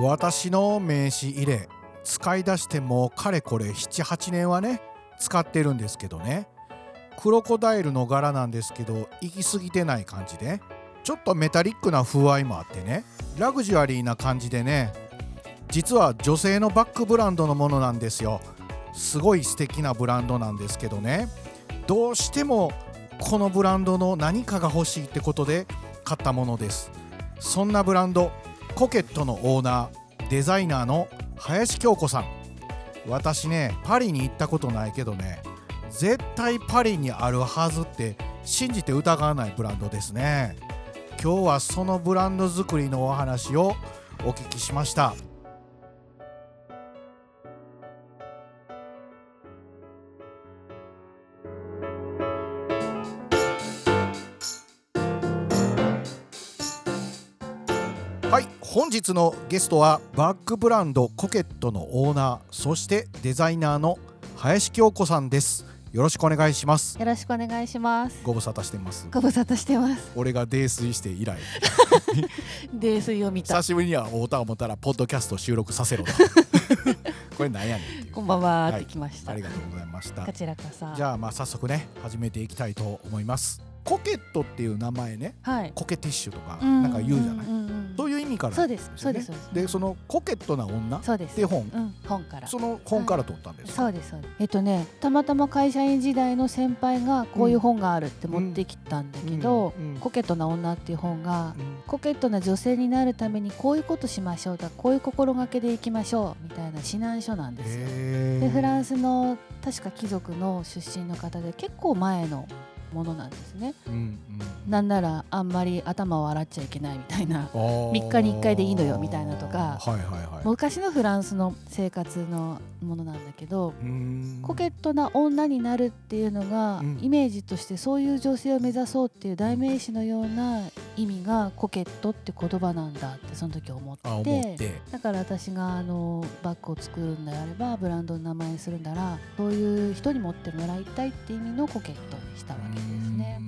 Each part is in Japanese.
私の名刺入れ使い出してもかれこれ78年はね使ってるんですけどね。クロコダイルの柄なんですけど行き過ぎてない感じで。ちょっとメタリックな風合いもあってね。ラグジュアリーな感じでね。実は女性のバッグブランドのものなんですよ。すごい素敵なブランドなんですけどね。どうしてもこのブランドの何かが欲しいってことで買ったものです。そんなブランドコケットのオーナーデザイナーの林京子さん。私ねパリに行ったことないけどね絶対パリにあるはずって信じて疑わないブランドですね。今日はそのブランド作りのお話をお聞きしました。本日のゲストはバッグブランドコケットのオーナーそしてデザイナーの林京子さんです。よろしくお願いします。よろしくお願いします。ご無沙汰してます。ご無沙汰してます。俺が泥酔して以来。泥酔を見た。久。しぶりには会うた思ったらポッドキャスト収録させろと。これなんやねんこんばんははい。きました。ありがとうございました。こちらこそ。じゃあまあ早速ね始めていきたいと思います。コケットっていう名前ね。はい。コケティッシュとかうん。なんか言うじゃない、んんんそういう意味からそうです。そうです。でそのコケットな女っそうです。て本うん、本から。その本から取ったんですか、そうですそうです。えっとね、たまたま会社員時代の先輩がこういう本があるって持ってきたんだけど、コケットな女っていう本が、うんコケットな女性になるためにこういうことしましょうだ、こういう心がけでいきましょうみたいな指南書なんですよ。でフランスの確か貴族の出身の方で結構前のものなんですね。うんうんなんならあんまり頭を洗っちゃいけないみたいなあー。3日に1回でいいのよみたいなとかはいはいはい。昔のフランスの生活のものなんだけどコケットな女になるっていうのがうん。イメージとしてそういう女性を目指そうっていう代名詞のような意味がコケットって言葉なんだってその時思って。だから私があのバッグを作るんであればブランドの名前にするならそういう人に持ってもらいたいって意味のコケットにしたわけですね。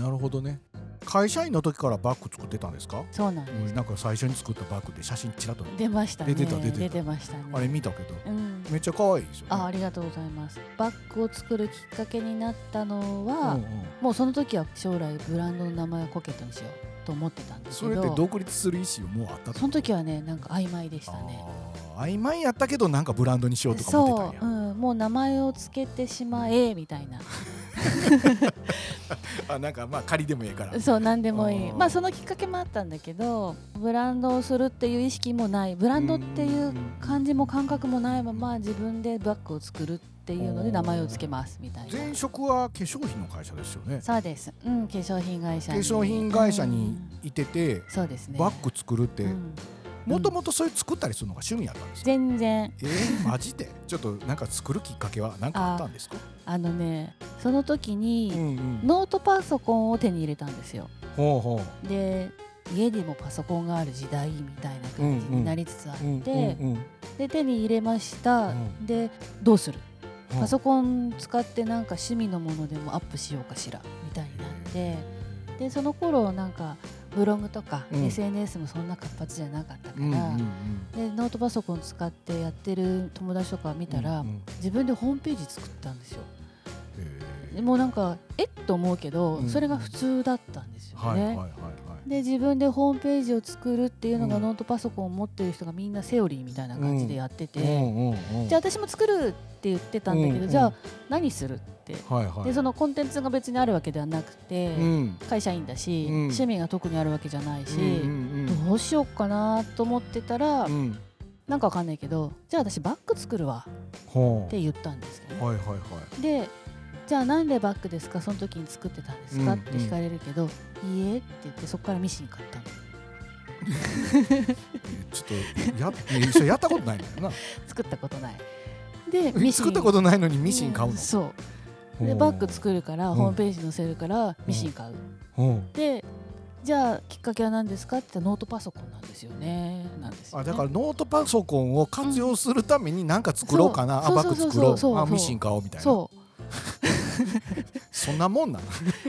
なるほどね。会社員の時からバッグ作ってたんですか、そうなんです。うんなんか最初に作ったバッグで写真ちらっと出ましたね。出てた出てた。ましたね。あれ見たけど。うん。めっちゃ可愛いですよね。あありがとうございます。バッグを作るきっかけになったのは、うんうん。もうその時は将来ブランドの名前をコケットにしよ。うと思ってたんですそれけどって独立する意思もうあったとその時はねなんか曖昧でしたね。曖昧やったけどなんかブランドにしようとか思ってそう、たんや。う。ん、もう名前をつけてしまえみたいな あなんかまあ仮でもいいから。そう何でもいい。まあそのきっかけもあったんだけどブランドをするっていう意識もない。ブランドっていう感じも感覚もないまま自分でバッグを作るっていうので名前をつけますみたいな。前職は化粧品の会社ですよね。そうです。うん化粧品会社化に粧品会社にうんいてて、そうですね。バッグ作るってうんもともとそれ作ったりするのが趣味やったんですか、全然。えー、マジで？ちょっとなんか作るきっかけは何かあったんですか？あのねその時に、うんうん。ノートパソコンを手に入れたんですよ。ほうほう。で家にもパソコンがある時代みたいな感じになりつつあって、うんうんうんで手に入れました、うん。でどうする？うん。パソコン使ってなんか趣味のものでもアップしようかしらみたいになってでその頃なんかブログとかうん。SNS もそんな活発じゃなかったから、うんうんうん。でノートパソコン使ってやってる友達とか見たら、うんうん。自分でホームページ作ったんですよ。もうなんかえっと思うけど、うん。それが普通だったんですよね、はいはいはいで自分でホームページを作るっていうのがうん。ノートパソコンを持ってる人がみんなセオリーみたいな感じでやってて、じゃあ私も作るって言ってたんだけど、じゃあ何するって、でそのコンテンツが別にあるわけではなくて、うん。会社員だし、うん。趣味が特にあるわけじゃないし、どうしようかなと思ってたら、なんかわかんないけどじゃあ私バッグ作るわって言ったんですけどね、はいはいはい。でじゃあなんでバッグですか？その時に作ってたんですか、うんって聞かれるけど、いいえって言ってそこからミシン買ったの。ちょっとややったことないんだよな。作ったことない。でミシン。作ったことないのにミシン買うの？んそう。でバッグ作るからうん。ホームページ載せるからミシン買う、ほうでじゃあきっかけは何ですか？ってノートパソコンなんですよね。なんですよ、ね、あだからノートパソコンを活用するために何か作ろうかな、あバッグ作ろそうミシン買おうみたいな。そ そんなもんなの？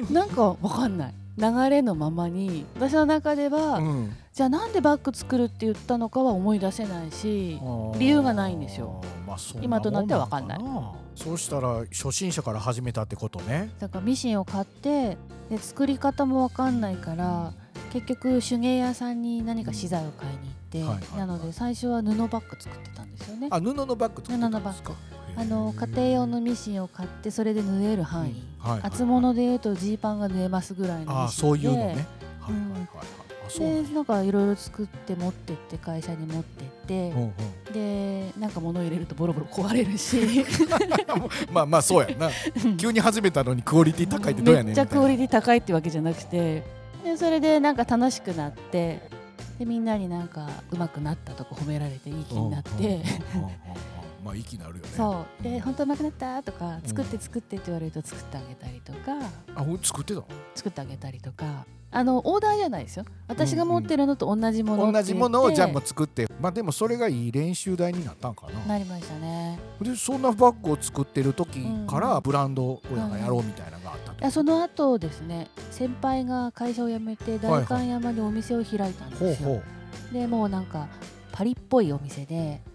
う なんかわかんない流れのままに私の中では、うんじゃあなんでバッグ作るって言ったのかは思い出せないし理由がないんですよ。まあ今となっては分かんないそうしたら初心者から始めたってことね。だからミシンを買ってで作り方も分かんないから結局手芸屋さんに何か資材を買いに行って、はいはいはいなので最初は布バッグ作ってたんですよね。あ布のバッグ作ってたんですか？あの家庭用のミシンを買ってそれで縫える範囲、厚物でいうとジーパンが縫えますぐらいのあそういうのね。はいはいうん。はいでなんかいろいろ作って持ってって会社に持ってって、でなんか物入れるとボロボロ壊れるし。まあまあそうやんな。急に始めたのにクオリティ高いってどうやねんめっちゃクオリテティ高いってわけじゃなくて。でそれでなんか楽しくなって。でみんなになんか上手くなったとか褒められていい気になって。まあ息なるよね。そう。で本当上手くなったとか作って作ってって言われると作ってあげたりとか。あほん作ってたの？作ってあげたりとか。あのオーダーじゃないですよ。私が持ってるのと同じものって言って。同じものをじゃあもう作って、まあでもそれがいい練習台になったんかな。なりましたね。でそんなバッグを作ってる時からうん。ブランドをなんかやろうみたいなのがあったと？いやその後ですね先輩が会社を辞めて代官山にお店を開いたんですよ、ほうほう。でもうなんかパリっぽいお店であ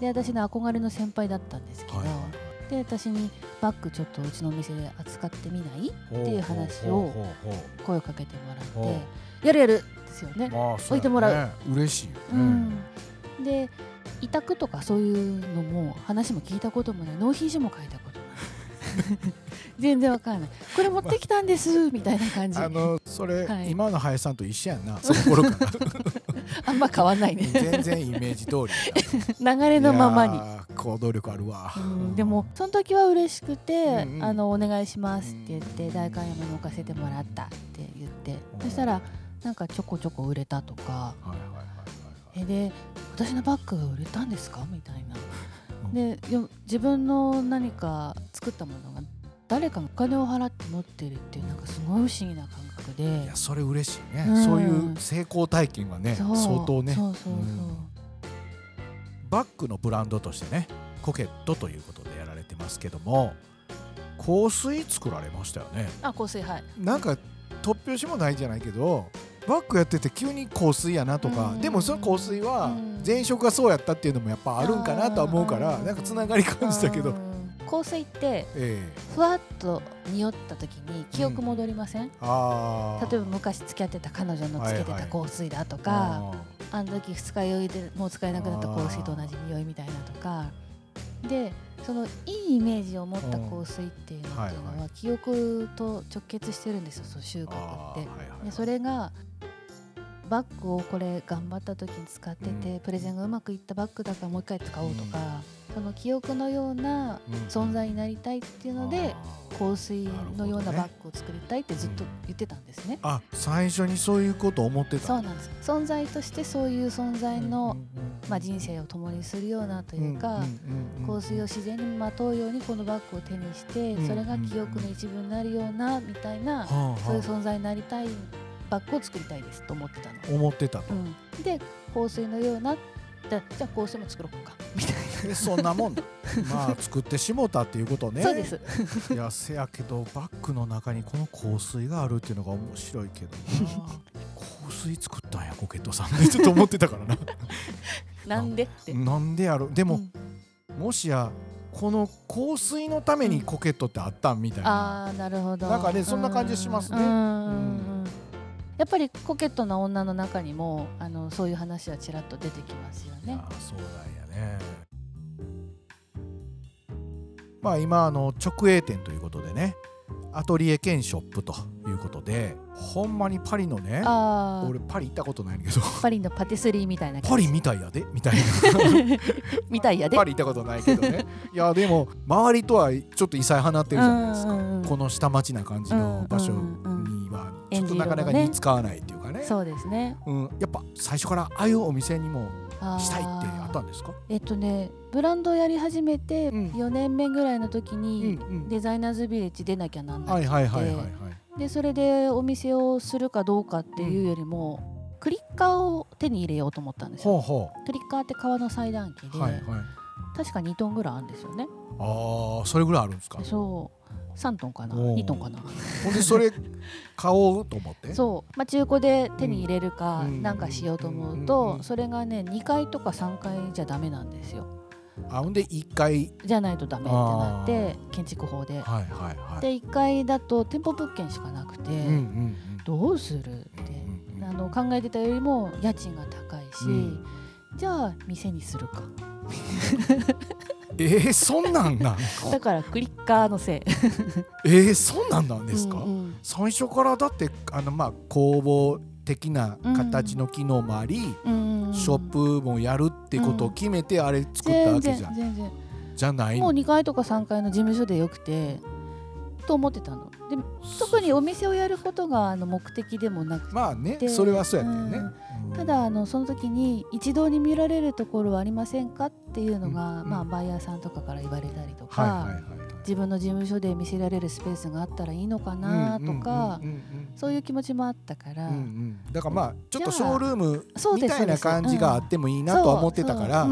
で私の憧れの先輩だったんですけど、はい。はいで私にバッグちょっとうちのお店で扱ってみない？ほっていう話を声をかけてもらほってやるやるですよね。まあ置いてもらう。嬉しいようね。ん、で委託とかそういうのも話も聞いたこともない。納品書も書いたことない。全然わかんない。これ持ってきたんですみたいな感じ。あのそれ、はい。今の林さんと一緒やんな。その頃から あんま変わんないね。全然イメージ通りや。流れのままに。行動力あるわ、うんでもその時は嬉しくて、うんうん。あのお願いしますって言って代官山に置かせてもらったって言ってそしたらなんかちょこちょこ売れたとかえで私のバッグが売れたんですかみたいな。うん。でよ自分の何か作ったものが誰かがお金を払って持ってるっていうなんかすごい不思議な感覚で。いやそれ嬉しいね、うん。そういう成功体験はね相当ね。バッグのブランドとしてねコケットということでやられてますけども香水作られましたよね。あ香水はい。なんか突拍子もないじゃないけどバッグやってて急に香水やなとか、うん。でもその香水はうん。前職がそうやったっていうのもやっぱあるんかなとは思うからうん。なんかつながり感じたけど、うん香水ってえふわっと匂った時に記憶戻りません、えああ例えば昔付き合ってた彼女のつけてた香水だとか、あの時二日酔いでもう使えなくなった香水と同じ匂いみたいなとか。でそのいいイメージを持った香水っていうのはいはは記憶と直結してるんですよその収穫って。はいはい。でそれがバッグをこれ頑張った時に使ってて、うん。プレゼンがうまくいったバッグだからもう一回使おうとか、その記憶のようなうん。存在になりたいっていうので、あー。香水のようなバッグを作りたいってずっと言ってたんですね。あ最初にそういうこと思ってたそうなんです。存在としてそういう存在の、まあ、人生を共にするようなというか、香水を自然にまとうようにこのバッグを手にして、うんそれが記憶の一部になるようなみたいな、そういう存在になりたいバッグを作りたいですと思ってたの。思ってたと、うん、で香水のようなじゃあ香水も作ろうか。みたいえそんなもんだ。まあ作ってしもたっていうことね。な、そうです。いやせやけどバッグの中にこの香水があるっていうのが面白いけどな。香水作ったんやコケットさん。ね ちょっと思ってたからな。なんでって、なんでやろでも、うん。もしやこの香水のためにコケットってあったんみたいな、ああなるほど。なんかねそんな感じしますね。うんうんうん。うんやっぱりコケットな女の中にもあのそういう話はちらっと出てきますよね。あそうなんやね。まあ今あの直営店ということでねアトリエ兼ショップということでほんまにパリのね俺パリ行ったことないんだけど。パリのパティスリーみたいなパリみたいやでみたいな。みたいやで。パリ行ったことないけどね。いやでも周りとはちょっと異彩放ってるじゃないですか、うんうんうんこの下町な感じの場所にはちょっとなかなか似つかわないっていうかね。そうですね。うん、やっぱ最初からああいうお店にもしたいってあったんですか？えっとねブランドをやり始めてうん。4年目ぐらいの時に、うんデザイナーズビレッジ出なきゃなんなくて、でそれでお店をするかどうかっていうよりも、クリッカーを手に入れようと思ったんですよ。ほうほクリッカーって革の裁断機で、うはいはい。確か2トンぐらいあるんですよね。ああそれぐらいあるんですか？そう3トンかな？おー。2トンかな？ほんでそれ買おうと思って？そう、まあ、中古で手に入れるかうん。なんかしようと思ううんうんうん。とそれがね2階とか3階じゃダメなんですよ。あほんで1回じゃないとダメってなって建築法で。はいはいはい。で1階だと店舗物件しかなくて、うんうん。どうする？ってうんうん。あの考えてたよりも家賃が高いし、うん。じゃあ店にするかえー、そんなんなん？だからクリッカーのせい。えー、そんなんなんですか、うんうん。最初からだってあのまあ工房的な形の機能もあり、うんうんショップもやるってことを決めてあれ作った全わけじゃん、然全然。じゃないもうの2階とか3階の事務所でよくてと思ってたので特にお店をやることがあの目的でもなくて。まあねでそれはそうやったよね、うん。うん。ただあのその時に一堂に見られるところはありませんかっていうのが、うん。まあ、バイヤーさんとかから言われたりとか、自分の事務所で見せられるスペースがあったらいいのかなとか、うんうんうんうんそういう気持ちもあったから、うんうんだからまあちょっとショールームみたいな感じがあってもいいなとは思ってたから、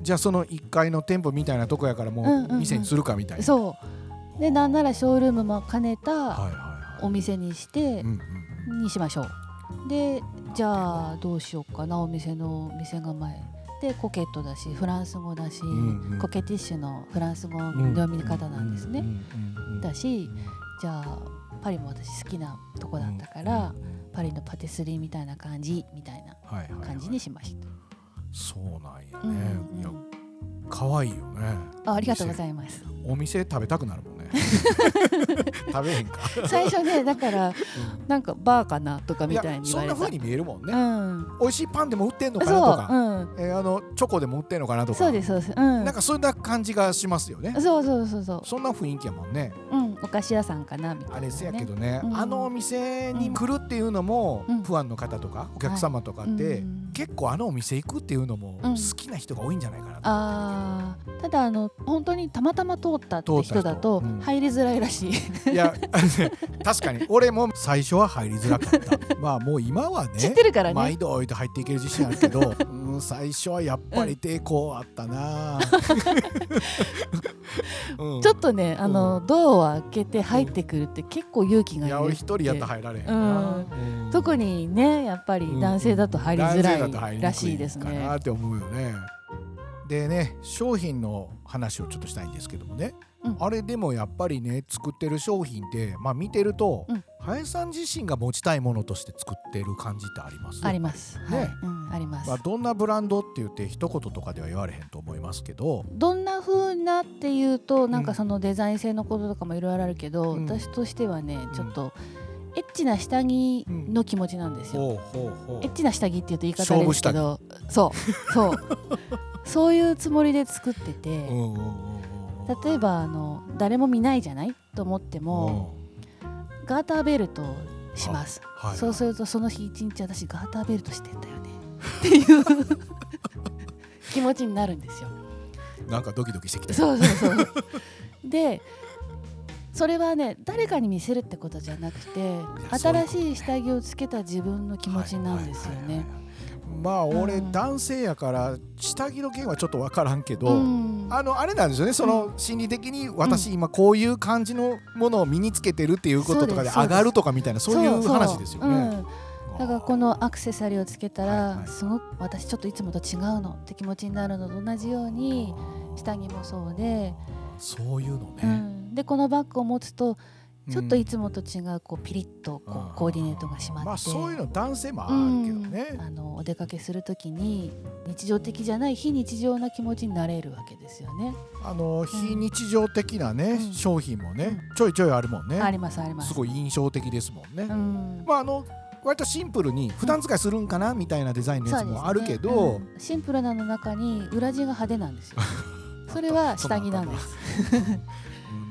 じゃあその1階の店舗みたいなとこやからもうんうんううん。店にするかみたいな、そうでなんならショールームも兼ねたお店にしてにしましょう。でじゃあどうしようかな。お店の店構え。でコケットだしフランス語だし、んうん。コケティッシュのフランス語の読み方なんですね、だしじゃあパリも私好きなとこだったから、パリのパティスリーみたいな感じみたいな感じにしました、そうなんやうんね、うん。いや可愛いよね。あありがとうございます。お店食べたくなるも 食べへんか。最初ねだからなんかバーかなとかみたいにそんな風に見えるもんね、うん。美味しいパンでも売ってんのかなとか、うん。えーあのチョコでも売ってんのかなとか。そうですそうです。うん。なんかそんな感じがしますよね。そうそうそうそう。そんな雰囲気やもんね。うんお菓子屋さんかなみたいな、ね、あれせやけどね、うん。あのお店に来るっていうのも、うん。ファンの方とかお客様とかって、うん。結構あのお店行くっていうのもうん好きな人が多いんじゃないかなと思ってあー。ただあの本当にたまたま通ったって人だと入りづらいらしい、いや 確かに。俺も最初は入りづらかった。まあもう今はね知ってるからね。毎度置いて入っていける自信あるけど、うん、最初はやっぱり抵抗あったな、うん。ちょっとねあの、ドアを開けて入ってくるって結構勇気がいる俺一人やったら入られへんな、うん。特にねやっぱり男性だと入りづらいらしいですかなね。って思うよね。でね商品の話をちょっとしたいんですけどもね、うん。あれでもやっぱりね作ってる商品ってまあ見てると、うん。林さん自身が持ちたいものとして作ってる感じってあります？あります。ねはい、うん、あります。まあ、どんなブランドって言って一言とかでは言われへんと思いますけど、どんな風なっていうとなんうん。かそのデザイン性のこととかもいろいろあるけど、うん。私としてはねん。ちょっとエッチな下着の気持ちなんですよ。ほうほうほう。エッチな下着っていうと言い方ですけどそうそう。そういうつもりで作ってて、うんうんうんうん例えばあの誰も見ないじゃないと思っても、ガーターベルトをします。うんはい。そうするとその日一日私ガーターベルトしてんだよねっていう気持ちになるんですよ。なんかドキドキしてきたそうそうそう。でそれはね誰かに見せるってことじゃなくて新しい下着をつけた自分の気持ちなんですよね。まあ俺、うん。男性やから下着の件はちょっと分からんけど、うん。あのあれなんですよねその心理的に私今こういう感じのものを身につけてるっていうこととかで上がるとかみたいなそういう話ですよね。うんだからこのアクセサリーをつけたら、すごく私ちょっといつもと違うのって気持ちになるのと同じように下着もそうで、そういうのうね。ん、でこのバッグを持つとちょっといつつもと違うこうピリッとこうコーディネートがしまって、まあそういうの男性もあるけどねうん。あのお出かけするときに日常的じゃない非日常な気持ちになれるわけですよね。あの非日常的なね、うん商品もね、ちょいちょいあるもんね。ありますあります。すごい印象的ですもんね。うんまああの割とシンプルに普段使いするんかなみたいなデザインのやつもあるけど、ね。うん。シンプルなの中に裏地が派手なんですよ。それは下着なんです。うん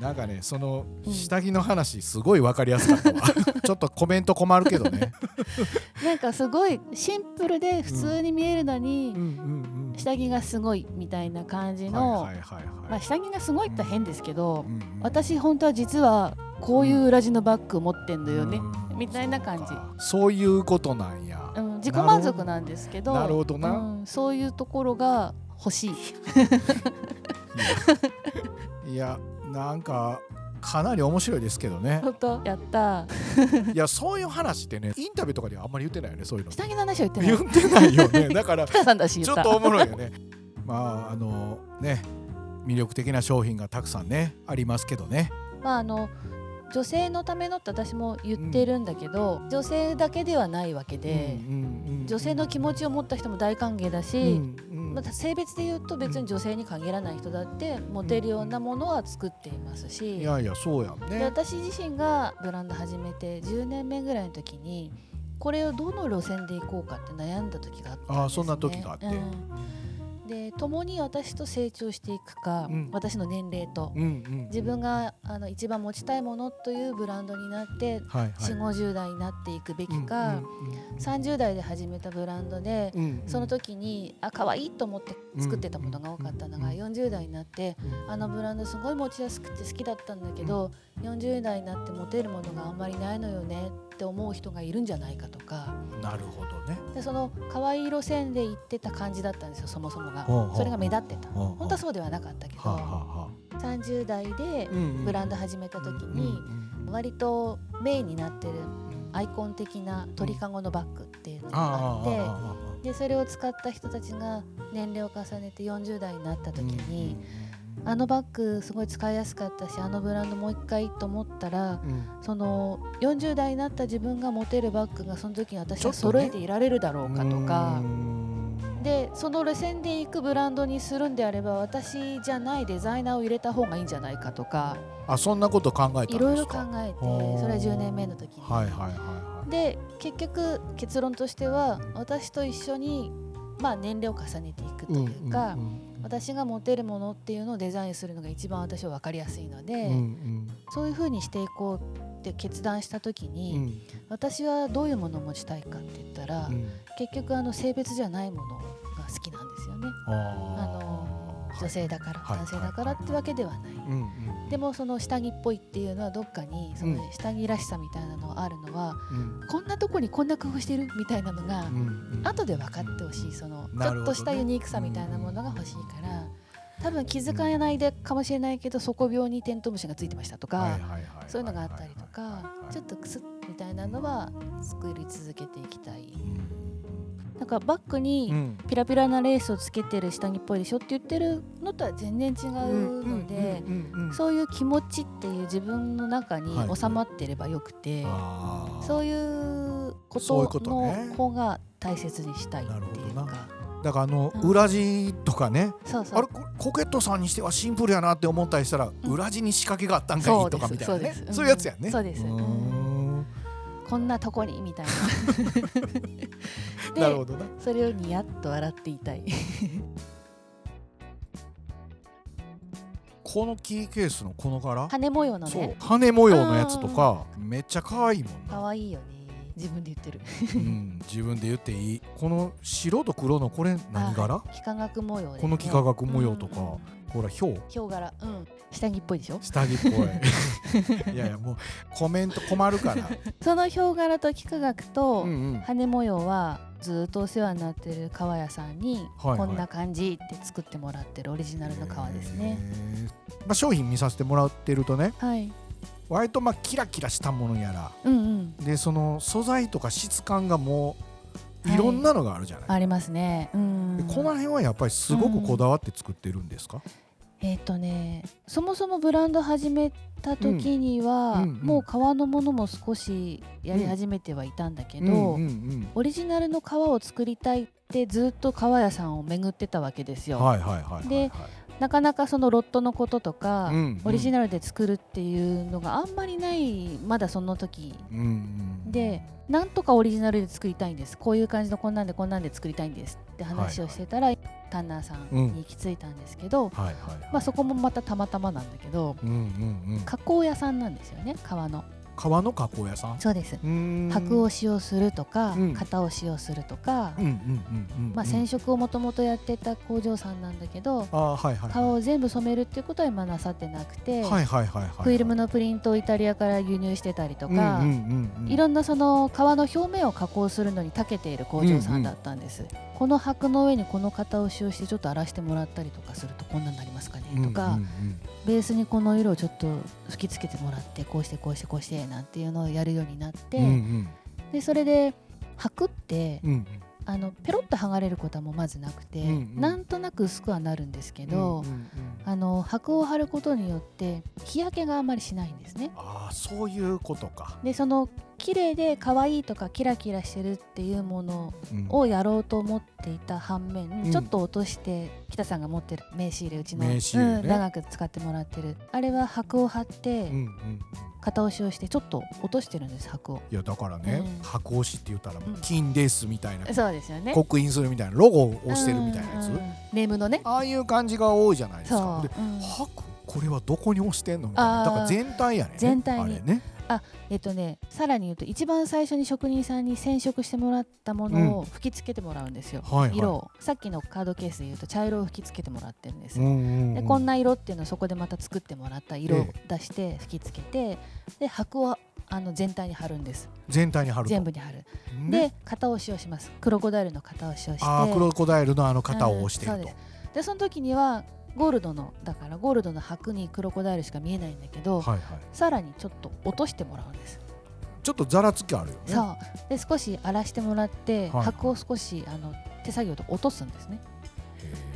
なんかねそのうん。下着の話すごい分かりやすかったわ。ちょっとコメント困るけどね。なんかすごいシンプルで普通に見えるのに、うんうん下着がすごいみたいな感じうんの、下着がすごいって変ですけど、うんうん私本当は実はこういう裏地のバッグを持ってんだよね、うんみたいな感じ。そうか。そういうことなんや、うん、自己満足なんですけどなるほどな。うん、そういうところが欲しい。いやなんかかなり面白いですけどね。本当？やった。いやそういう話ってねインタビューとかではあんまり言ってないよねそういうの。下着の話は言ってない。言ってないよね。だからちょっとおもろいよね。まああのね魅力的な商品がたくさんねありますけどね。まああの女性のためのって私も言ってるんだけど、女性だけではないわけで、女性の気持ちを持った人も大歓迎だし、また性別で言うと別に女性に限らない人だってモテるようなものは作っていますし、いやいやそうやんね。で私自身がブランド始めて10年目ぐらいの時にこれをどの路線で行こうかって悩んだ時があったんです、ね、あそんな時があって、うんで共に私と成長していくか、うん、私の年齢と、うんうん、自分があの一番持ちたいものというブランドになって、はいはい、4 5 0代になっていくべきか、うんうんうん、30代で始めたブランドで、うんうん、その時にあ可愛いと思って作ってたものが多かったのが、うんうん、40代になって、あのブランドすごい持ちやすくて好きだったんだけど、うん、40代になって持てるものがあんまりないのよねって思う人がいるんじゃないかとか。なるほどね。でその可愛い路線で行ってた感じだったんですよそもそもが。それが目立ってた。本当はそうではなかったけど。30代でブランド始めた時に割とメインになってるアイコン的な鳥かごのバッグっていうのがあってでそれを使った人たちが年齢を重ねて40代になった時にあのバッグすごい使いやすかったしあのブランドもう一回と思ったら、うん、その40代になった自分が持てるバッグがその時に私は揃えていられるだろうかとか。でその路線で行くブランドにするんであれば私じゃないデザイナーを入れた方がいいんじゃないかとか。あそんなこと考えたいろいろ考えてそれは10年目の時に。はいはいはいはい、で結局結論としては私と一緒に、まあ、年齢を重ねていくというか。うんうんうん私が持てるものっていうのをデザインするのが一番私は分かりやすいので、うんうん、そういうふうにしていこうって決断した時に、うん、私はどういうものを持ちたいかって言ったら、うん、結局あの性別じゃないものが好きなんですよね。あの女性だから、はい、男性だからってわけではない、でもその下着っぽいっていうのはどっかにその下着らしさみたいなのがあるのは、うん、こんなとこにこんな工夫してるみたいなのが、後で分かってほしい。そのちょっとしたユニークさみたいなものが欲しいから。多分気づかないでかもしれないけど底病にテントウムシがついてましたとかそういうのがあったりとかちょっとクスッみたいなのは作り続けていきたい。なんかバッグにピラピラなレースをつけてる下着っぽいでしょって言ってるのとは全然違うのでそういう気持ちっていう自分の中に収まってればよくて、はい、そういうことの方が大切にしたいっていうか。だからあの裏地とかね、あれコケットさんにしてはシンプルやなって思ったりしたら、裏地に仕掛けがあったんかいとかみたいなね。そういうやつやね。そうです、こんなとこにみたいな。なるほどな。それをニヤッと笑っていたい。このキーケースのこの柄？羽模様のね。羽模様のやつとかめっちゃ可愛いもんな。可愛いよね。自分で言ってる。うん、自分で言っていい？この白と黒のこれ何柄？幾何学模様、ね、この幾何学模様とか、ほらヒョウヒョウ柄。うん。下着っぽいでしょ？下着っぽい。いやいやもうコメント困るから。そのヒョウ柄と幾何学と羽模様はずっとお世話になってる革屋さんにこんな感じって作ってもらってるオリジナルの革ですね、まあ、商品見させてもらってるとね、はい、割とまあキラキラしたものやら、うんうん、でその素材とか質感がもうい。ろんなのがあるじゃない、はい、ありますね、うん、この辺はやっぱりすごくこだわって作ってるんですか、うん。えっ、ー、とねそもそもブランド始めた時には、うんうんうん、もう革のものも少しやり始めてはいたんだけど、うんうんうん、オリジナルの革を作りたいってずっと革屋さんを巡ってたわけですよ。はいはいはいはいはい、でなかなかそのロットのこととか、うんうん、オリジナルで作るっていうのがあんまりないまだその時、うんうん、でなんとかオリジナルで作りたいんです。こういう感じのこんなんでこんなんで作りたいんですって話をしてたら、はいはい、タンナーさんに行き着いたんですけど、うん。はいはいはい、まあ、そこもまたたまたまなんだけど、うんうんうん、加工屋さんなんですよね革の。革の加工屋さん？そうです。箔を使用するとか、うん、型を使用するとか。まあ染色をもともとやってた工場さんなんだけどあ、はいはい、革を全部染めるっていうことは今なさってなくて、フィルムのプリントをイタリアから輸入してたりとか、いろんなその革の表面を加工するのに長けている工場さんだったんです。この箔の上にこの型を使用してちょっと荒らしてもらったりとかするとこんなになりますかねとか、ベースにこの色をちょっと吹きつけてもらってこうしてこうしてこうしてなんていうのをやるようになって、うんうん、でそれで箔って、うんうん、あのペロッと剥がれることはもうまずなくて、うんうん、なんとなく薄くはなるんですけど、うんうんうん、あの箔を貼ることによって日焼けがあんまりしないんですね。あそういうことか。でその綺麗で可愛いとかキラキラしてるっていうものをやろうと思っていた反面、うん、ちょっと落として北さんが持ってる名刺入れうちの、ねうん、長く使ってもらってるあれは箔を貼って、うんうん、型押しをしてちょっと落としてるんです箔を。いやだからね、うん、箔押しって言ったら金ですみたいな、そうですよね。刻印するみたいなロゴを押してるみたいなやつ、ネームのね。ああいう感じが多いじゃないですか。で、箔これはどこに押してんのみたいな。だから全体やね。全体に。ねあえっとねさらに言うと一番最初に職人さんに染色してもらったものを吹き付けてもらうんですよ、うんはいはい、色を。さっきのカードケースで言うと茶色を吹き付けてもらってるんです、うんうんうん、でこんな色っていうのをそこでまた作ってもらった色を出して吹き付けてで箔をあの全体に貼るんです。全体に貼る全部に貼る、で型押しをします。クロコダイルの型押しをして。あクロコダイルのあの型を押してると、うん、でその時にはゴールドのだからゴールドの箔にクロコダイルしか見えないんだけど、はいはい、さらにちょっと落としてもらうんです。ちょっとざらつきあるよね。そう。で少し荒らしてもらって、はい、箔を少しあの手作業で落とすんですね。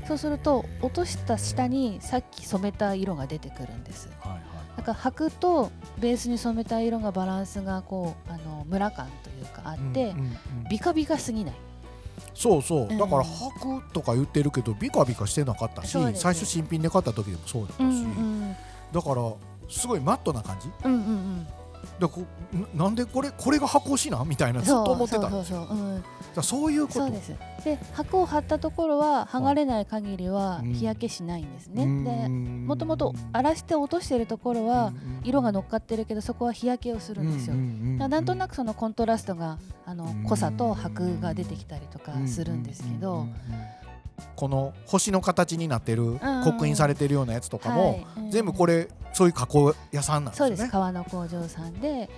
そうすると落とした下にさっき染めた色が出てくるんです、はいはい、だから箔とベースに染めた色がバランスがこうあのムラ感というかあって、うんうんうん、ビカビカすぎないそうそう、だから履くとか言ってるけどビカビカしてなかったし、最初新品で買った時でもそうだったし、うんうん、だからすごいマットな感じ、うんうんうんだこなんでこれこれが箱押しなみたいなずっと思ってたんですよ。そうそういうことそうですで箱を貼ったところは剥がれない限りは日焼けしないんですね。うん、でもともと荒らして落としてるところは色が乗っかってるけどそこは日焼けをするんですよ。なんとなくそのコントラストがあの濃さと箔が出てきたりとかするんですけど。この星の形になってる刻印されてるようなやつとかも、全部これそういう加工屋さんなんですね。そうです。革の工場さんで。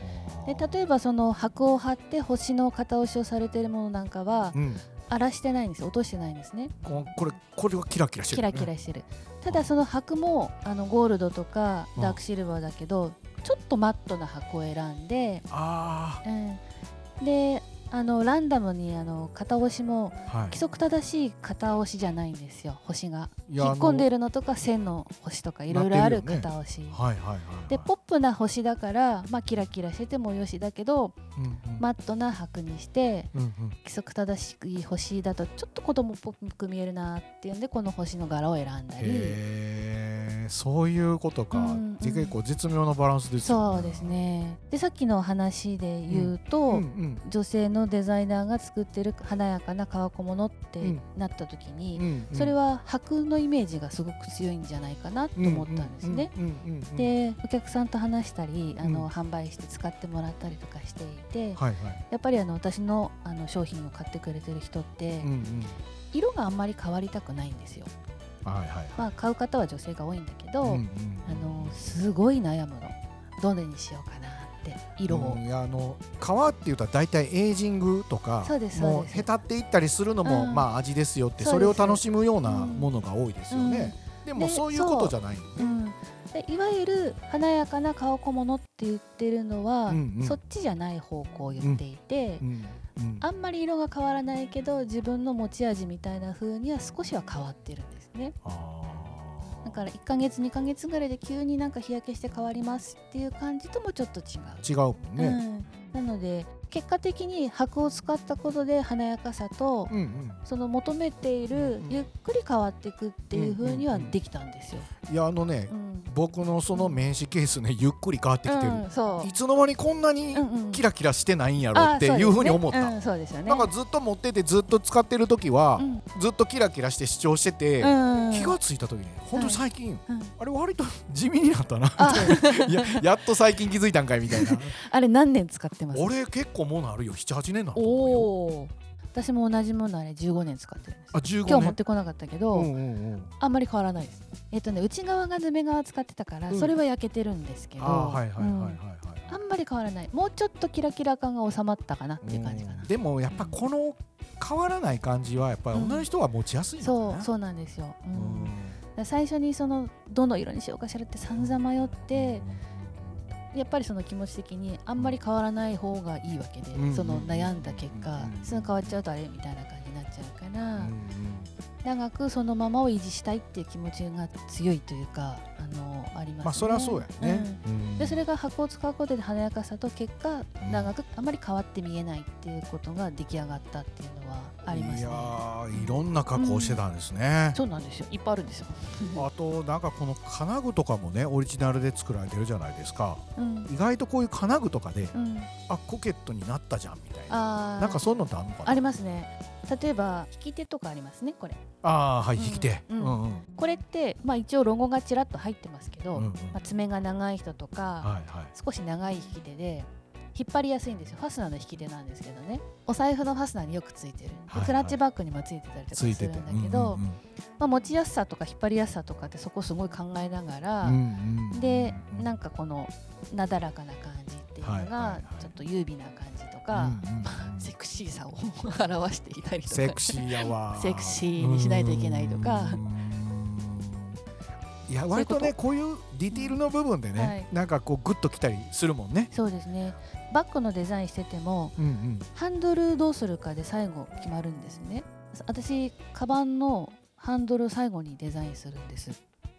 で例えばその箔を貼って星の型押しをされてるものなんかは、うん、荒らしてないんです落としてないんですね。これこれはキラキラしてる、ね、キラキラしてる。ただその箔もあのゴールドとかダークシルバーだけどちょっとマットな箔を選んであ、うん、であのランダムにあの型押しも規則正しい型押しじゃないんですよ。星が。引っ込んでるのとか線の星とかいろいろある型押し、でポップな星だから、まあ、キラキラしててもよしだけど、うんうん、マットな箔にして、うんうん、規則正しい星だとちょっと子供っぽく見えるなっていうんでこの星の柄を選んだりそういうことか、うんうん、結構絶妙なバランスですよね。そうですね。でさっきの話で言うと、うんうん。うん、女性ののデザイナーが作ってる華やかな革小物ってなった時に、うんそれは箔のイメージがすごく強いんじゃないかなと思ったんですね。でお客さんと話したりあの、販売して使ってもらったりとかしていて、はいはい、やっぱりあの私のあの商品を買ってくれてる人って、うんうん、色があんまり変わりたくないんですよ。はいはいまあ、買う方は女性が多いんだけど、うんうん、あのすごい悩むの。どれにしようかなって色を、うん、いやあの皮っていうと大体エイジングとかもうへたっていったりするのも、うん、まあ味ですよってそれを楽しむようなものが多いですよね、うん、でもそういうことじゃないんでねでいわゆる華やかな顔小物って言ってるのは、うんうん、そっちじゃない方向を言っていて、うんうん、あんまり色が変わらないけど自分の持ち味みたいな風には少しは変わってるんですね。だから1か月2か月ぐらいで急になんか日焼けして変わりますっていう感じともちょっと違う。違うね、うん、なので結果的に箔を使ったことで華やかさと、うんうん。その求めているうんゆっくり変わっていくっていう風にはできたんですよ。いやあのね、うん。僕のその名刺ケースねゆっくり変わってきてる、うんそう。いつの間にこんなにキラキラしてないんやろってあいうふうに思った、ねうんそうですよね。なんかずっと持っててずっと使ってる時は、うん。ずっとキラキラして主張してて、うん気がついた時に本当最近、うん。あれ割と地味になったな。ややっと最近気づいたんかいみたいな。あれ何年使ってます？俺結構もうなるよ。78年なのおお私も同じものあれ15年使ってるんですあ15年？今日持ってこなかったけど、うんうんうん。あんまり変わらないです。えっとね内側がヌメ側使ってたから、うん。それは焼けてるんですけどあはいはいはいはいうん。はい、あんまり変わらない。もうちょっとキラキラ感が収まったかなっていう感じかな、うんでもやっぱこの変わらない感じはやっぱり女の人は持ちやすいのかな、そうそうなんですよ、うん。最初にそのどの色にしようかしらって散々迷ってやっぱりその気持ち的にあんまり変わらない方がいいわけで、うん。その悩んだ結果、うん。すぐ変わっちゃうとあれみたいな感じになっちゃうから、うん長くそのままを維持したいっていう気持ちが強いというかあのありますね。まあそりゃそうやね、うん。うん。でそれが箱を使うことで華やかさと結果うん。長くあまり変わって見えないっていうことが出来上がったっていうのはありますいやいろんな加工してたんですね、そうなんですよ。いっぱいあるんですよ。あとなんかこの金具とかもねオリジナルで作られてるじゃないですか。うん。意外とこういう金具とかでうん、あコケットになったじゃんみたいな。なんかそういうのってあるのかな？ありますね。例えば引き手とかありますねこれ。ああはいうん。引き手、うん。うんうん。これってまあ一応ロゴがちらっと入ってますけど、うんうん。まあ、爪が長い人とか、はいはい。少し長い引き手で引っ張りやすいんですよ。ファスナーの引き手なんですけどね。お財布のファスナーによくついてる、ではいはい。クラッチバッグにもついてたりとかするんだけど、うんうんまあ、持ちやすさとか引っ張りやすさとかってそこすごい考えながら、うんうんうんでうん。なんかこのなだらかな感じっていうのはいはいはがい。ちょっと優美な感じか、うんうん。セクシーさを表していたりとか。セクシーやわ。セクシーにしないといけないとか。うん。いや割とねこういうディティールの部分でね、はい。なんかこうグッときたりするもんね。そうですね。バッグのデザインしててもうんうん。ハンドルどうするかで最後決まるんですね私カバンのハンドル最後にデザインするんです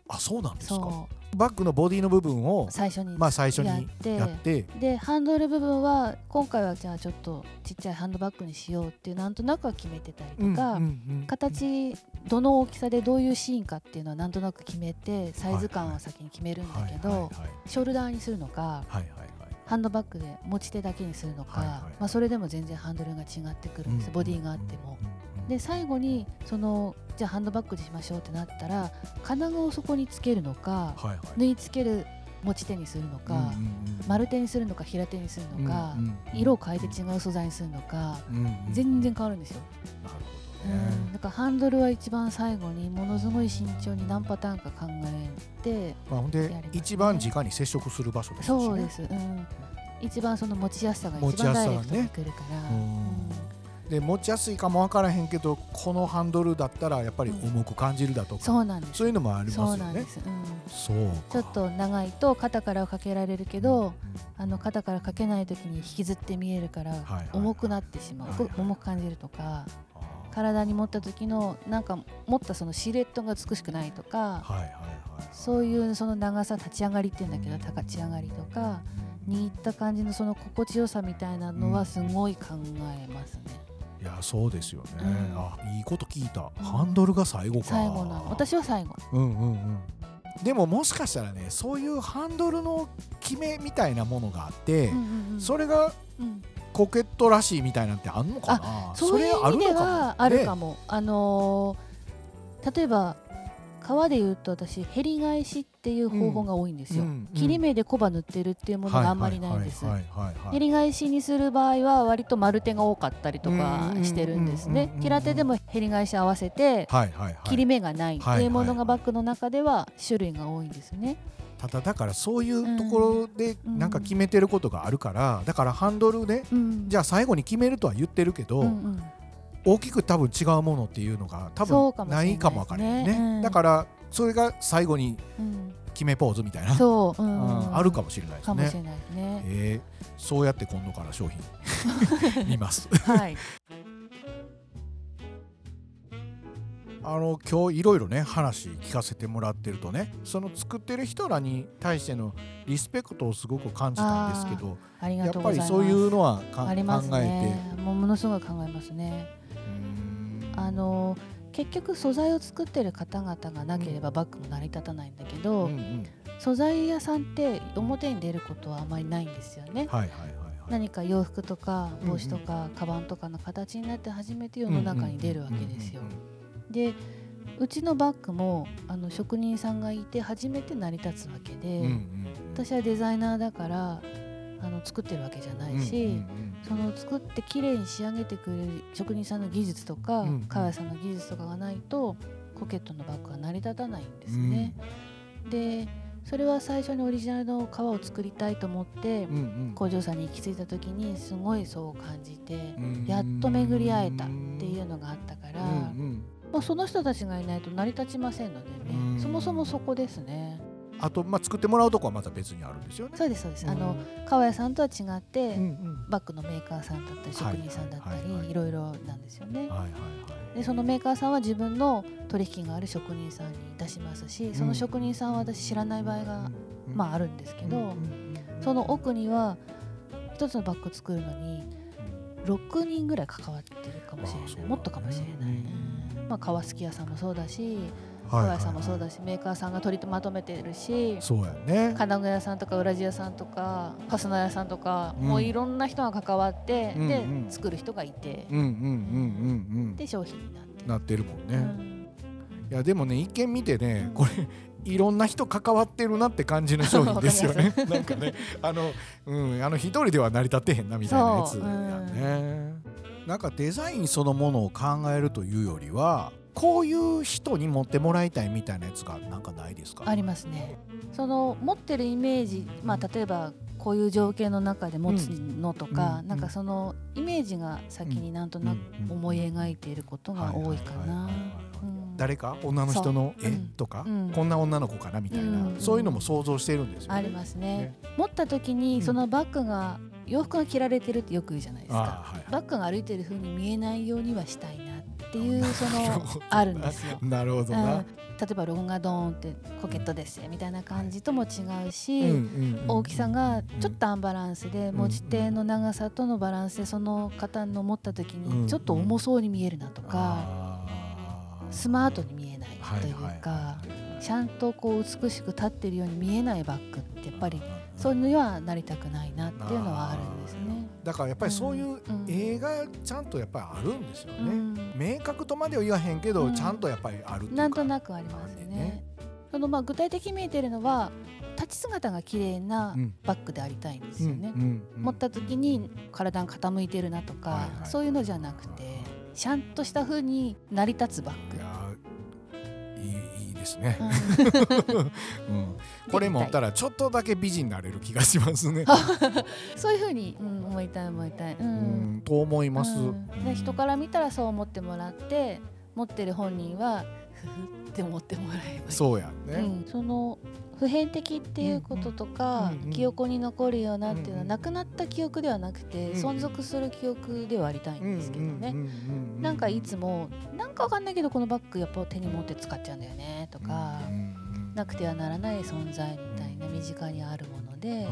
あそうなんですか？そバッグのボディの部分をう最初にまあ最初にやってでハンドル部分は今回はじゃあちょっとちっちゃいハンドバッグにしようっていうなんとなくは決めてたりとか、うんうんうん形どの大きさでどういうシーンかっていうのはなんとなく決めてサイズ感は先に決めるんだけど、ショルダーにするのかはいはいはい。ハンドバッグで持ち手だけにするのか、まあ、それでも全然ハンドルが違ってくるんです、うん。ボディがあっても。で最後にそのじゃあハンドバッグにしましょうってなったら金具をそこにつけるのかはいはい。縫い付ける持ち手にするのか、うんうんうん丸手にするのか平手にするのか、うんうん色を変えて違う素材にするのか、うんうん全然変わるんですよ、なるうほどね。ん、だからハンドルは一番最後にものすごい慎重に何パターンか考えてまあほんで一番直に接触する場所ですしね。そうです、うん、一番その持ちやすさが一番ダすさがね。イレクトにくるから、うんで持ちやすいかも分からへんけどこのハンドルだったらやっぱり重く感じるだとか、そうなんです。そういうのもありますよね。そうか。ちょっと長いと肩からかけられるけど、あの肩からかけない時に引きずって見えるから重くなってしまう、はいはい重く感じるとか体に持った時のなんか持ったそのシルエットが美しくないとかはいはいはいそういうその長さ立ち上がりっていうんだけど立ち上がりとかにいった感じのその心地よさみたいなのはすごい考えますね。いやそうですよね、うん。あいいこと聞いた、ハンドルが最後か。最後なの。私は最後。うんうんうん。でももしかしたらねそういうハンドルの決めみたいなものがあって、うんうんうん。それがうんコケットらしいみたいなんてあんのかな？そういう意味ではあるかもも。あのー例えば革で言うと私へり返しっていう方法が多いんですよ。うんうん切り目でコバ塗ってるっていうものがあんまりないんです。はいはいはいはいはいへり返しにする場合は割と丸手が多かったりとかしてるんですね。平手でもへり返し合わせて切り目がないっていうものがバッグの中では種類が多いんですね。ただだからそういうところでうんなんか決めてることがあるからだからハンドルねうんじゃあ最後に決めるとは言ってるけど、うんうん大きく多分違うものっていうのが多分ないいかもわからないねね。うん。だからそれが最後にうん。決めポーズみたいな、そう、ううん。んあるかもしれないですね。かもしれないですね。え。ーそうやって今度から商品 見ます。はい。あの今日いろいろね話聞かせてもらってるとねその作ってる人らに対してのリスペクトをすごく感じたんですけどやっぱりそういうのは考えて？もものすごい考えますね。あの結局素材を作ってる方々がなければバッグも成り立たないんだけど、うんうん、素材屋さんって表に出ることはあまりないんですよね。はいはいはい何か洋服とか帽子とかカバンとかの形になって初めて世の中に出るわけですよ。でうちのバッグもあの職人さんがいて初めて成り立つわけで、私はデザイナーだからあの作ってるわけじゃないし、その作って綺麗に仕上げてくれる職人さんの技術とか、うん、川谷さんの技術とかがないとポケットのバッグは成り立たないんですね。でそれは最初にオリジナルの革を作りたいと思って、うんうん、工場さんに行き着いた時にすごいそう感じて、やっと巡り会えたっていうのがあったから、うんうん、まあ、その人たちがいないと成り立ちませんのでね、そもそもそこですね。あと、まあ、作ってもらうとこはまた別にあるんですよね。そうですそうです。あの川谷さんとは違って、うんうん、バッグのメーカーさんだったり職人さんだったり、はい、いろい。ろなんですよね。はいはいはい、でそのメーカーさんは自分の取引がある職人さんに出しますし、その職人さんは私知らない場合が、うん、まああるんですけど、うんうん、その奥には一つのバッグ作るのに6人ぐらい関わってるかもしれない、もっとかもしれない。まあ、革好き屋さんもそうだしはいはい、さんもそうだしメーカーさんが取りまとめてるしそうやね。金具屋さんとか裏地屋さんとかファスナー屋さんとか、うん、もういろんな人が関わって、で作る人がいて、うんうんうんうん、で商品になって。なってるもんね、うん、いやでもね一見見てねこれいろんな人関わってるなって感じの商品ですよね。なんかねあのうんあの一人では成り立ってへんなみたいなやつやね、なんかデザインそのものを考えるというよりはこういう人に持ってもらいたいみたいなやつがなんかないですか？ありますね。その持ってるイメージ、まあ、例えばこういう条件の中で持つのとか、うん、なんかそのイメージが先になんとなく思い描いていることが多いかな。誰か？女の人の絵とか、う。ん、こんな女の子かなみたいな、うん、そういうのも想像してるんですよ、ね、ありますね、ね、持った時にそのバッグが洋服が着られてるってよく言うじゃないですか、はい、バッグが歩いてる風に見えないようにはしたいなっていうそのあるんですよ。なるほどな、例えばロゴがドーンってポケットですみたいな感じとも違うし、大きさがちょっとアンバランスで、持ち手の長さとのバランスでその方の持った時にちょっと重そうに見えるなとか、スマートに見えないというか、ちゃんとこう美しく立ってるように見えないバッグってやっぱりそういうのにはなりたくないなっていうのはあるんですね。だからやっぱりそういう映画ちゃんとやっぱりあるんですよね。うん、明確とまでは言わへんけど、うん、ちゃんとやっぱりあるっていうなんとなくありますね。ねそのまあ具体的に見えてるのは立ち姿が綺麗なバッグでありたいんですよね。持った時に体が傾いてるなとか、そういうのじゃなくてちゃんとした風に成り立つバッグ。ですね、うん、これ持ったらちょっとだけ美人になれる気がしますね。そういうふうに、うん、思いたい思いたい、うん、と思います、で人から見たらそう思ってもらって持ってる本人はふふって思ってもらえばそうやね、その普遍的っていうこととか、記憶に残るようなっていうのは、なくなった記憶ではなくて、存続する記憶ではありたいんですけどね、なんかいつもなんかわかんないけどこのバッグやっぱ手に持って使っちゃうんだよねとか、なくてはならない存在みたいな身近にあるもので,、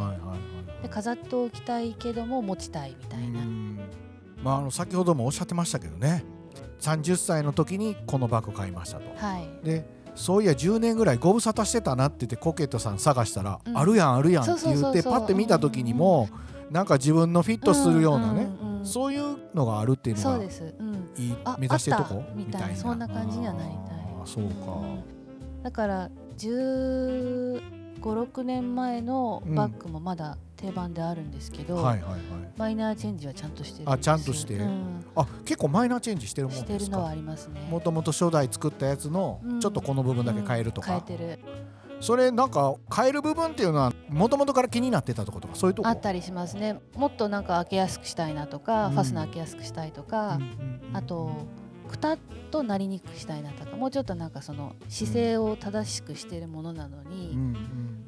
で飾っておきたいけども持ちたいみたいな。まあ、あの先ほどもおっしゃってましたけどね。30歳の時にこのバッグ買いましたと。はい、でそういや10年ぐらいご無沙汰してたなって言ってコケットさん探したら、うん、あるやんあるやんって言ってパッて見た時にも、うん、なんか自分のフィットするようなね、そういうのがあるっていうのがいい、目指してるとこ？みたいな。そんな感じにはなりたい。そうか、だから1 5 6年前のバッグもまだ定番であるんですけど、はいはいはい、マイナーチェンジはちゃんとしてるあちゃんとして、うん、あ結構マイナーチェンジしてるもんしてるのはありますね。もともと初代作ったやつのちょっとこの部分だけ変えるとか、うん、変えてる。それなんか変える部分っていうのはもともとから気になってたとことかそういうとこ？あったりしますね。もっとなんか開けやすくしたいなとか、うん、ファスナー開けやすくしたいとか、あとくたっとなりにくくしたいなとかもうちょっとなんかその姿勢を正しくしているものなのに、うん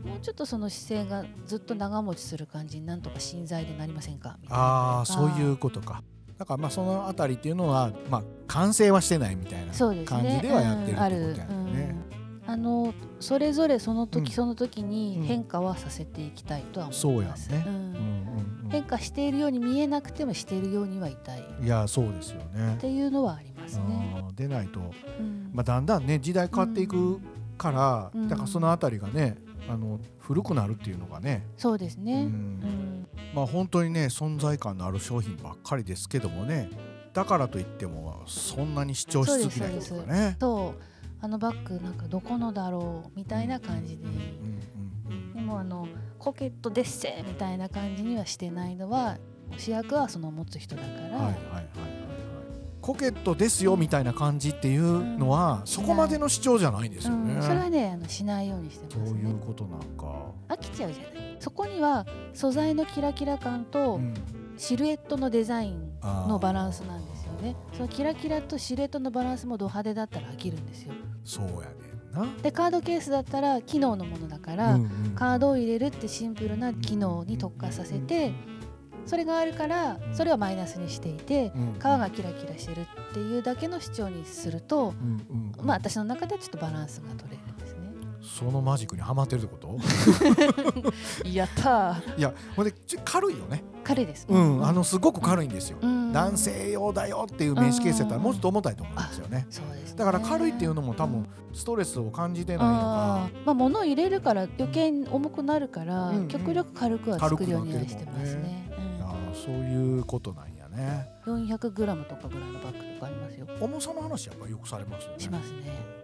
うん、もうちょっとその姿勢がずっと長持ちする感じになんとか芯材でなりませんかみたいなああそういうことか。だからまあそのあたりっていうのはまあ完成はしてないみたいな感じねではやってるってことやね。うんあのそれぞれその時うん。その時うん。に変化はさせていきたいとは思そうやいます。うんねうんうん。変化しているように見えなくてもしているようにはいたい。いやそうですよね。ていうのはありますね。あーでないと、うん。まあ、だんだんね時代変わっていくから、うん。だからそのあたりがねあの古くなるっていうのがね、そうですね。まあ本当にね存在感のある商品ばっかりですけどもね。だからといってもそんなに主張しすぎないとかね。そうあのバッグなんかどこのだろうみたいな感じで、でもあのポケットデッセみたいな感じにはしてないのは主役はその持つ人だから、うんはいはいはいはいはいコケットですよみたいな感じっていうのは、うん。そこまでの主張じゃないんですよね。うん、それはねあのしないようにしてそうます。ねいうことなんか。飽きちゃうじゃない。そこには素材のキラキラ感とうん。シルエットのデザインのバランスなんですよね。そのキラキラとシルエットのバランスもド派手だったら飽きるんですよ。そうやね。でカードケースだったら機能のものだから、うんうん。カードを入れるってシンプルな機能に特化させてそれがあるからそれはマイナスにしていてうん皮がキラキラしてるっていうだけの主張にするとうんうんうん。まあ私の中ではちょっとバランスが取れるんですね。そのマジックにはまってるってこと？やったー。いやほんで軽いよね。軽いです。うん、あのすごく軽いんですよ、うん。男性用だよっていう名刺ケースやったらもうちょっと重たいと思うんですよね。そうですね。だから軽いっていうのも多分ストレスを感じてないのか。まあ物を入れるから余計に重くなるから、うんうん。極力軽くは作るようにはしてますね。あーそういうことなんやねうん、400グラムとかぐらいのバッグとかありますよ。重さの話やっぱよくされますよねしますね。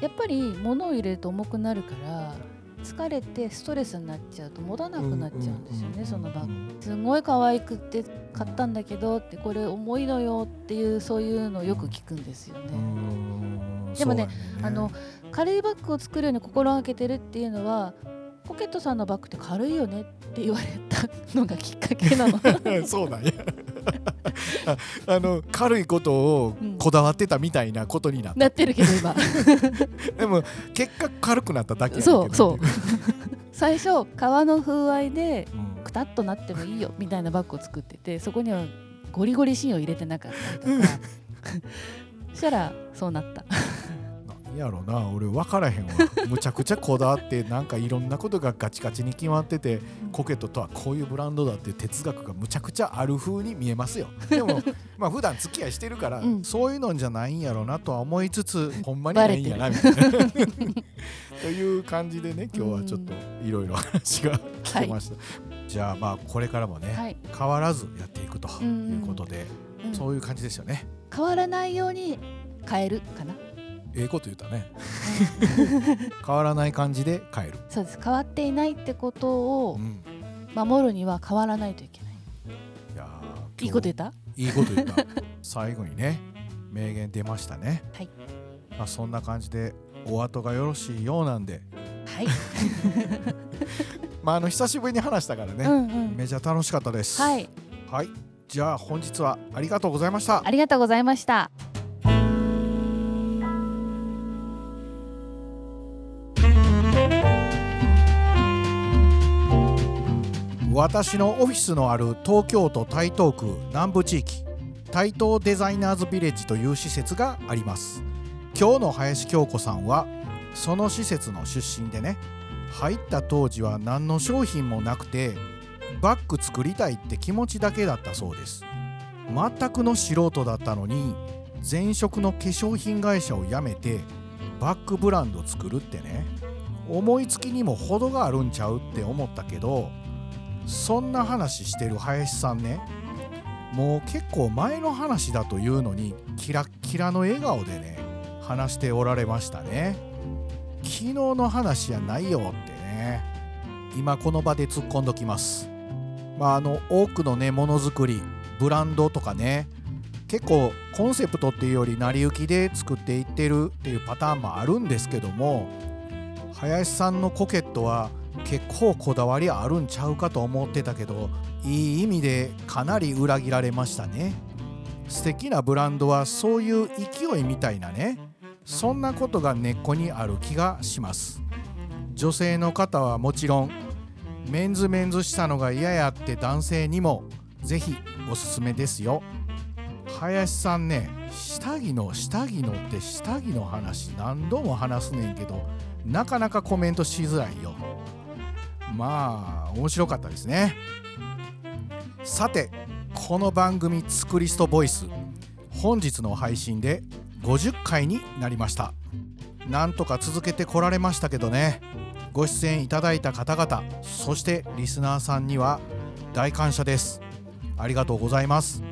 やっぱり物を入れると重くなるから疲れてストレスになっちゃうと持たなくなっちゃうんですよね、そのバッグ。すごい可愛くって買ったんだけどってこれ重いのよっていうそういうのをよく聞くんですよね。でもねそうやあの軽いバッグを作るように心がけてるっていうのはポケットさんのバッグって軽いよねって言われたのがきっかけなの。そうなんや。ああの軽いことをこだわってたみたいなことになった、なってるけど今。でも結果軽くなっただけそうそう。最初皮の風合いでうん。くたっとなってもいいよみたいなバッグを作っててそこにはゴリゴリ芯を入れてなかったりとか。そしたらそうなったやろな俺分からへんわ。むちゃくちゃこだわってなんかいろんなことがガチガチに決まっててコケットとはこういうブランドだっていう哲学がむちゃくちゃある風に見えますよ。でもまあ普段付き合いしてるから、うん。そういうのんじゃないんやろなとは思いつつほんまにないんやなみたいな。という感じでね今日はちょっといろいろ話が聞けました、じゃあまあこれからもね、はい、変わらずやっていくということで、うんそういう感じですよね。変わらないように変えるかなええこと言ったね。変わらない感じで変える、そうです。変わっていないってことをうん。守るには変わらないといけない。いやーいいこと言った？いいこと言った。最後にね名言出ましたね。はい。まあそんな感じでお後がよろしいようなんで。はい、まああの久しぶりに話したからね、うんうん。めちゃ楽しかったです。はい。はい。じゃあ本日はありがとうございました。ありがとうございました私のオフィスのある東京都台東区南部地域台東デザイナーズビレッジという施設があります。今日の林京子さんはその施設の出身でね入った当時は何の商品もなくてバッグ作りたいって気持ちだけだったそうです。全くの素人だったのに前職の化粧品会社を辞めてバッグブランド作るってね思いつきにも程があるんちゃうって思ったけどそんな話してる林さんね。もう結構前の話だというのにキラッキラの笑顔でね話しておられましたね。昨日の話やないよってね。今この場で突っ込んどきます。まああの多くのねものづくりブランドとかね結構コンセプトっていうより成り行きで作っていってるっていうパターンもあるんですけども林さんのコケットは結構こだわりあるんちゃうかと思ってたけどいい意味でかなり裏切られましたね。素敵なブランドはそういう勢いみたいなね。そんなことが根っこにある気がします。女性の方はもちろんメンズメンズしたのが嫌やって男性にもぜひおすすめですよ。林さんね下着の下着のって下着の話何度も話すねんけどなかなかコメントしづらいよ。まあ面白かったですね。さてこの番組「ツクリストボイス」本日の配信で50回になりました。なんとか続けてこられましたけどね。ご出演いただいた方々そしてリスナーさんには大感謝です。ありがとうございます。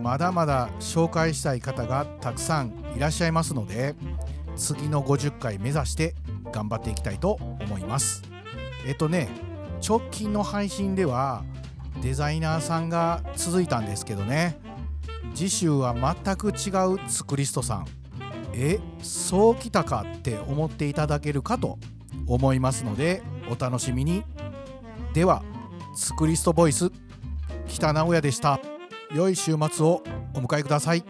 まだまだ紹介したい方がたくさんいらっしゃいますので次の50回目指して頑張っていきたいと思います。えっとね直近の配信ではデザイナーさんが続いたんですけどね。次週は全く違うツクリストさん。えそうきたかって思っていただけるかと思いますのでお楽しみに。ではツクリストボイス北直哉でした。良い週末をお迎えください。